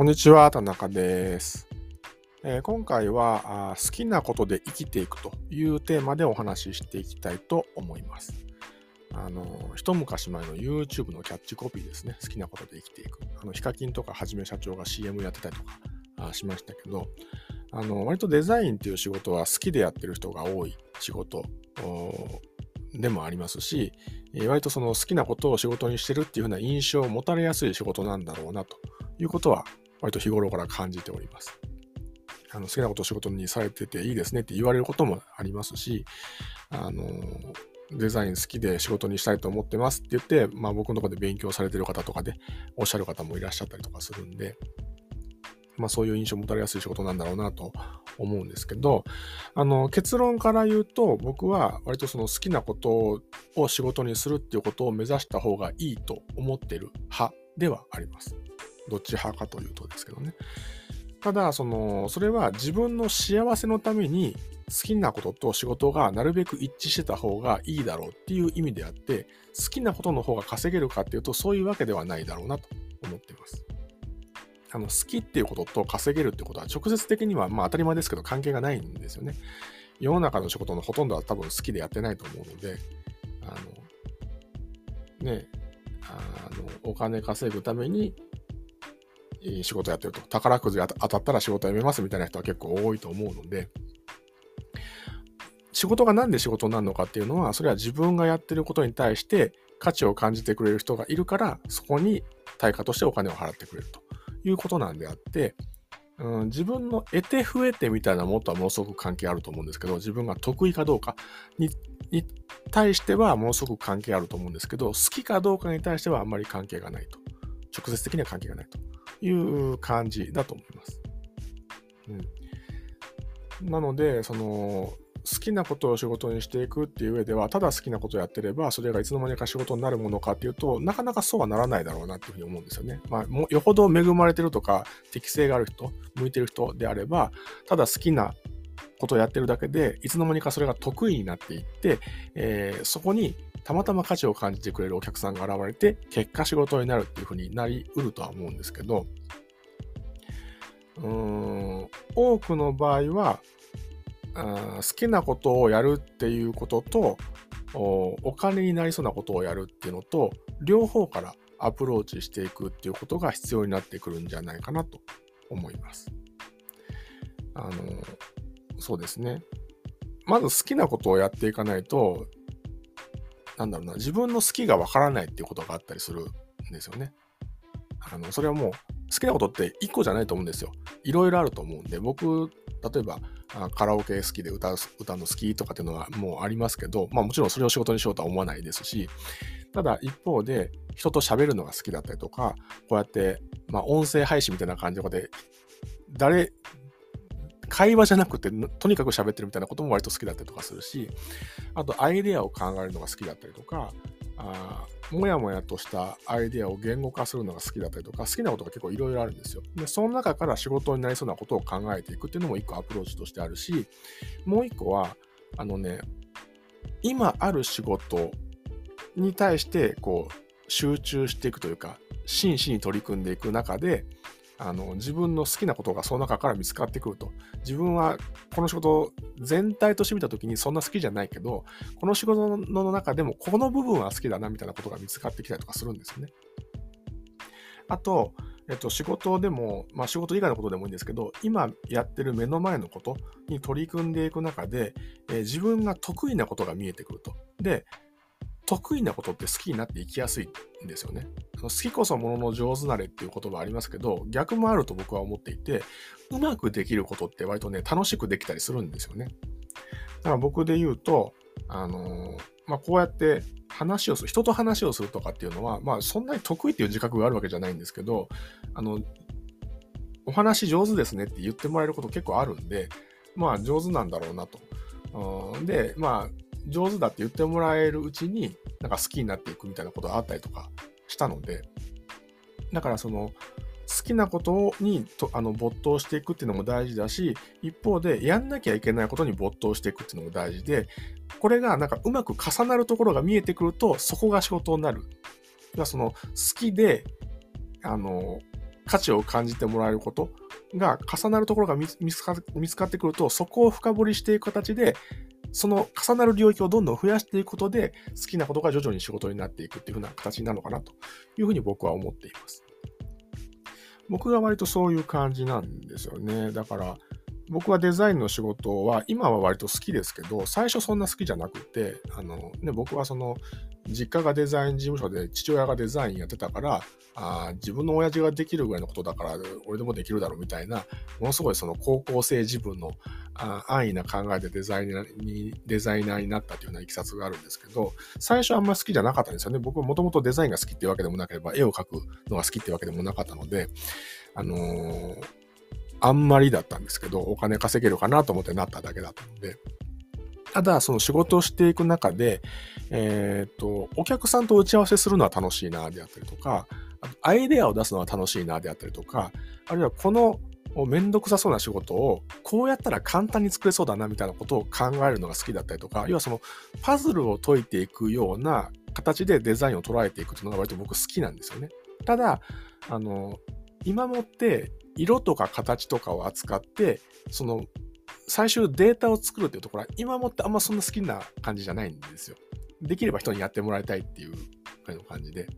こんにちは、田中です。えー、今回はあ好きなことで生きていくというテーマでお話ししていきたいと思います。あの、一昔前の YouTube のキャッチコピーですね。好きなことで生きていく。あの、ヒカキンとかはじめ社長が CM やってたりとかあしましたけど、あの、割とデザインっていう仕事は好きでやってる人が多い仕事でもありますし、割とその好きなことを仕事にしてるっていう風な印象を持たれやすい仕事なんだろうなということは割と日頃から感じております。あの好きなことを仕事にされてていいですねって言われることもありますし、あの、デザイン好きで仕事にしたいと思ってますって言って、まあ僕のとこで勉強されてる方とかでおっしゃる方もいらっしゃったりとかするんで、まあそういう印象を持たれやすい仕事なんだろうなと思うんですけど、あの、結論から言うと僕は割とその好きなことを仕事にするっていうことを目指した方がいいと思ってる派ではあります。どっち派かというとですけどね。ただ、その、それは自分の幸せのために好きなことと仕事がなるべく一致してた方がいいだろうっていう意味であって、好きなことの方が稼げるかっていうと、そういうわけではないだろうなと思っています。あの、好きっていうことと稼げるってことは直接的には、まあ当たり前ですけど関係がないんですよね。世の中の仕事のほとんどは多分好きでやってないと思うので、あの、ね、あの、お金稼ぐために仕事やってると。宝くじが当たったら仕事辞めますみたいな人は結構多いと思うので、仕事が何で仕事になるのかっていうのは、それは自分がやってることに対して価値を感じてくれる人がいるから、そこに対価としてお金を払ってくれるということなんであって、うん、自分の得て増えてみたいなものとはものすごく関係あると思うんですけど、自分が得意かどうかに対してはものすごく関係あると思うんですけど、好きかどうかに対してはあんまり関係がないと。直接的には関係がないと。いう感じだと思います。うん、なので、その、好きなことを仕事にしていくっていう上では、ただ好きなことをやってれば、それがいつの間にか仕事になるものかっていうと、なかなかそうはならないだろうなっていうふうに思うんですよね。まあ、もよほど恵まれてるとか、適性がある人、向いてる人であれば、ただ好きなことをやってるだけで、いつの間にかそれが得意になっていって、えー、そこにたまたま価値を感じてくれるお客さんが現れて、結果仕事になるっていうふうになりうるとは思うんですけど、うーん、多くの場合は、好きなことをやるっていうこととお金になりそうなことをやるっていうのと両方からアプローチしていくっていうことが必要になってくるんじゃないかなと思います。あのそうですね。まず好きなことをやっていかないとなんだろうな、自分の好きがわからないっていうことがあったりするんですよね。あの、それはもう、好きなことって1個じゃないと思うんですよ。いろいろあると思うんで、僕、例えば、カラオケ好きで歌う歌の好きとかっていうのはもうありますけど、まあもちろんそれを仕事にしようとは思わないですし、ただ一方で人と喋るのが好きだったりとか、こうやって、まあ音声配信みたいな感じで、誰、会話じゃなくて、とにかく喋ってるみたいなことも割と好きだったりとかするし、あとアイデアを考えるのが好きだったりとか、あもやもやとしたアイデアを言語化するのが好きだったりとか、好きなことが結構いろいろあるんですよ。で、その中から仕事になりそうなことを考えていくっていうのも一個アプローチとしてあるし、もう一個は、あのね、今ある仕事に対して、こう、集中していくというか、真摯に取り組んでいく中で、あの自分の好きなことがその中から見つかってくると。自分はこの仕事全体として見た時にそんな好きじゃないけど、この仕事の中でもこの部分は好きだなみたいなことが見つかってきたりとかするんですよね。あと、えっと、仕事でも、まあ仕事以外のことでもいいんですけど、今やってる目の前のことに取り組んでいく中で、えー、自分が得意なことが見えてくると。で、得意なことって好きになっていきやすいんですよね。好きこそものの上手なれっていう言葉ありますけど、逆もあると僕は思っていて、うまくできることって割とね、楽しくできたりするんですよね。だから僕で言うと、あのー、まあ、こうやって話をする、人と話をするとかっていうのは、まあ、そんなに得意っていう自覚があるわけじゃないんですけど、あの、お話上手ですねって言ってもらえること結構あるんで、まあ、上手なんだろうなと。で、まあ、上手だって言ってもらえるうちに、なんか好きになっていくみたいなことがあったりとかしたので、だからその、好きなことにとあの没頭していくっていうのも大事だし、一方でやんなきゃいけないことに没頭していくっていうのも大事で、これがなんかうまく重なるところが見えてくると、そこが仕事になる。その好きで、あの、価値を感じてもらえることが重なるところが見つかってくると、そこを深掘りしていく形で、その重なる領域をどんどん増やしていくことで、好きなことが徐々に仕事になっていくっていうふうな形になるのかなというふうに僕は思っています。僕が割とそういう感じなんですよね。だから、僕はデザインの仕事は今は割と好きですけど、最初そんな好きじゃなくて、あの、ね、僕はその、実家がデザイン事務所で父親がデザインやってたから、あ自分の親父ができるぐらいのことだから、俺でもできるだろうみたいな、ものすごいその高校生自分のあ安易な考えでデザイナーに、デザイナーになったというようないきさつがあるんですけど、最初あんま好きじゃなかったんですよね。僕もともとデザインが好きっていうわけでもなければ、絵を描くのが好きっていうわけでもなかったので、あのーあんまりだったんですけど、お金稼げるかなと思ってなっただけだったので、ただ、その仕事をしていく中で、えっ、と、お客さんと打ち合わせするのは楽しいな、であったりとか、アイデアを出すのは楽しいな、であったりとか、あるいはこのめんどくさそうな仕事をこうやったら簡単に作れそうだなみたいなことを考えるのが好きだったりとか、要はそのパズルを解いていくような形でデザインを捉えていくというのが割と僕好きなんですよね。ただ、あの、今もって色とか形とかを扱って、その最終データを作るっていうところは今もってあんまそんな好きな感じじゃないんですよ。できれば人にやってもらいたいっていう感じで。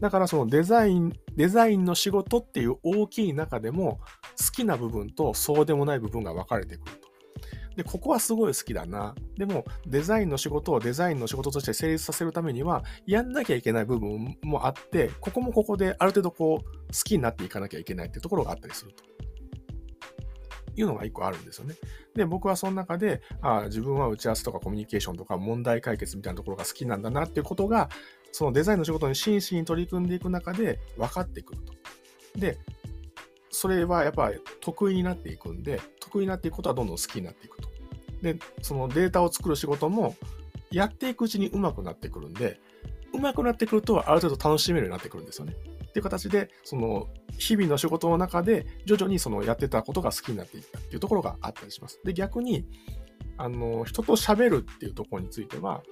だからそのデザイン、デザインの仕事っていう大きい中でも好きな部分とそうでもない部分が分かれてくると。で、ここはすごい好きだな。でも、デザインの仕事をデザインの仕事として成立させるためには、やんなきゃいけない部分もあって、ここもここである程度こう、好きになっていかなきゃいけないっていうところがあったりすると。いうのが一個あるんですよね。で、僕はその中で、あ自分は打ち合わせとかコミュニケーションとか問題解決みたいなところが好きなんだなっていうことが、そのデザインの仕事に真摯に取り組んでいく中で分かってくると。で、それはやっぱ得意になっていくんで、得意になっていくことはどんどん好きになっていくと。で、そのデータを作る仕事も、やっていくうちに上手くなってくるんで、上手くなってくると、ある程度楽しめるようになってくるんですよね。っていう形で、その、日々の仕事の中で、徐々にそのやってたことが好きになっていったっていうところがあったりします。で、逆に、あの、人と喋るっていうところについては、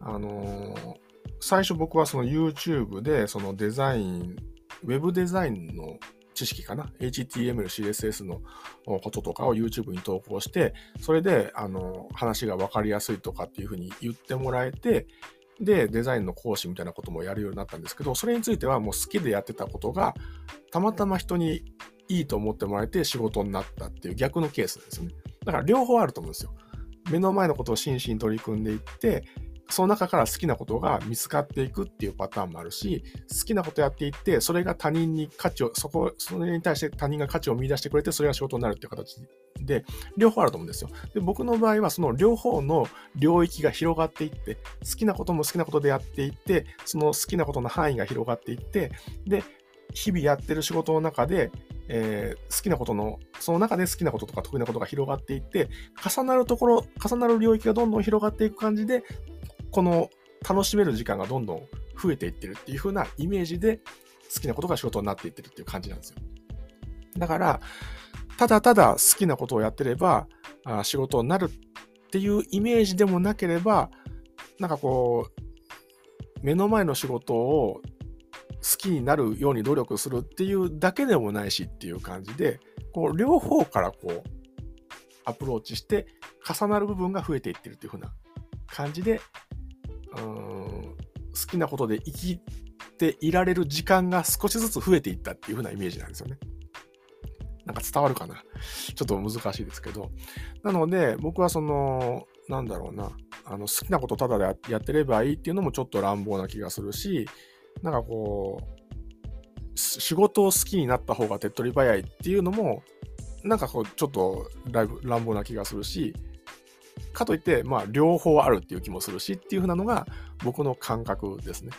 あの、最初僕はその YouTube でそのデザイン、ウェブデザインの知識かな ?HTML、CSS のこととかを YouTube に投稿して、それで、あの、話が分かりやすいとかっていうふうに言ってもらえて、で、デザインの講師みたいなこともやるようになったんですけど、それについてはもう好きでやってたことが、たまたま人にいいと思ってもらえて仕事になったっていう逆のケースなんですよね。だから両方あると思うんですよ。目の前のことを真摯に取り組んでいって、その中から好きなことが見つかっていくっていうパターンもあるし、好きなことやっていって、それが他人に価値を、そこ、それに対して他人が価値を見出してくれて、それが仕事になるっていう形で、両方あると思うんですよ。で、僕の場合はその両方の領域が広がっていって、好きなことも好きなことでやっていって、その好きなことの範囲が広がっていって、で、日々やってる仕事の中で、えー、好きなことの、その中で好きなこととか得意なことが広がっていって、重なるところ、重なる領域がどんどん広がっていく感じで、この楽しめる時間がどんどん増えていってるっていう風なイメージで好きなことが仕事になっていってるっていう感じなんですよ。だから、ただただ好きなことをやってればあ仕事になるっていうイメージでもなければ、なんかこう、目の前の仕事を好きになるように努力するっていうだけでもないしっていう感じで、こう両方からこうアプローチして重なる部分が増えていってるっていう風な感じで好きなことで生きていられる時間が少しずつ増えていったっていう風なイメージなんですよね。なんか伝わるかなちょっと難しいですけど。なので、僕はその、なんだろうな、あの好きなことただでやってればいいっていうのもちょっと乱暴な気がするし、なんかこう、仕事を好きになった方が手っ取り早いっていうのも、なんかこう、ちょっと乱暴な気がするし、かといって、まあ、両方あるっていう気もするしっていう風なのが僕の感覚ですね。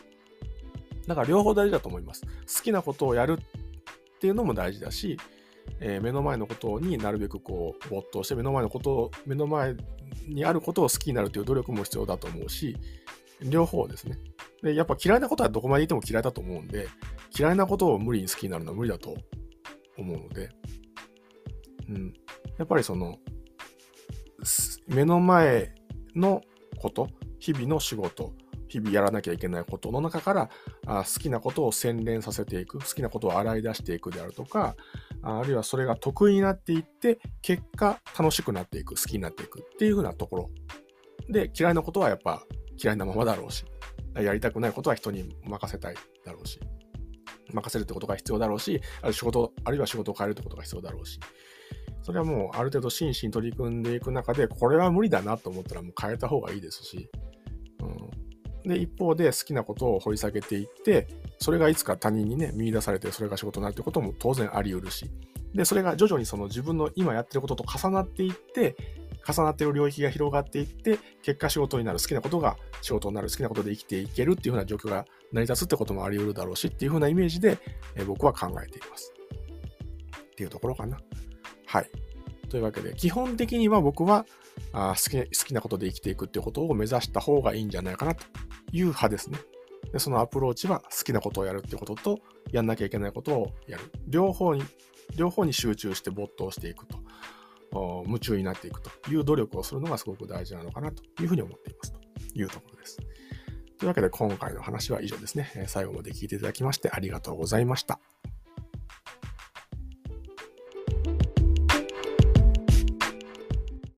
だから両方大事だと思います。好きなことをやるっていうのも大事だし、えー、目の前のことになるべくこう没頭して目の前のことを目の前にあることを好きになるという努力も必要だと思うし両方ですねでやっぱ嫌いなことはどこまでいても嫌いだと思うんで嫌いなことを無理に好きになるのは無理だと思うので、うん、やっぱりその目の前のこと、日々の仕事、日々やらなきゃいけないことの中からあ好きなことを洗練させていく好きなことを洗い出していくであるとかあるいはそれが得意になっていって結果楽しくなっていく好きになっていくっていうふうなところ。で嫌いなことはやっぱ嫌いなままだろうしやりたくないことは人に任せたいだろうし任せるってことが必要だろうしある仕事あるいは仕事を変えるってことが必要だろうし。それはもうある程度真摯に取り組んでいく中でこれは無理だなと思ったらもう変えた方がいいですしうんで、一方で好きなことを掘り下げていって、それがいつか他人にね、見出されて、それが仕事になるってことも当然あり得るし、で、それが徐々にその自分の今やってることと重なっていって、重なっている領域が広がっていって、結果仕事になる、好きなことが仕事になる、好きなことで生きていけるっていうふうな状況が成り立つってこともあり得るだろうしっていうふうなイメージで、え僕は考えています。っていうところかな。はい。というわけで、基本的には僕はあ好き好きなことで生きていくっていうことを目指した方がいいんじゃないかなという派ですね。でそのアプローチは好きなことをやるってことと、やんなきゃいけないことをやる。両方に、両方に集中して没頭していくと。夢中になっていくという努力をするのがすごく大事なのかなというふうに思っていますというところです。というわけで今回の話は以上ですね。最後まで聞いていただきましてありがとうございました。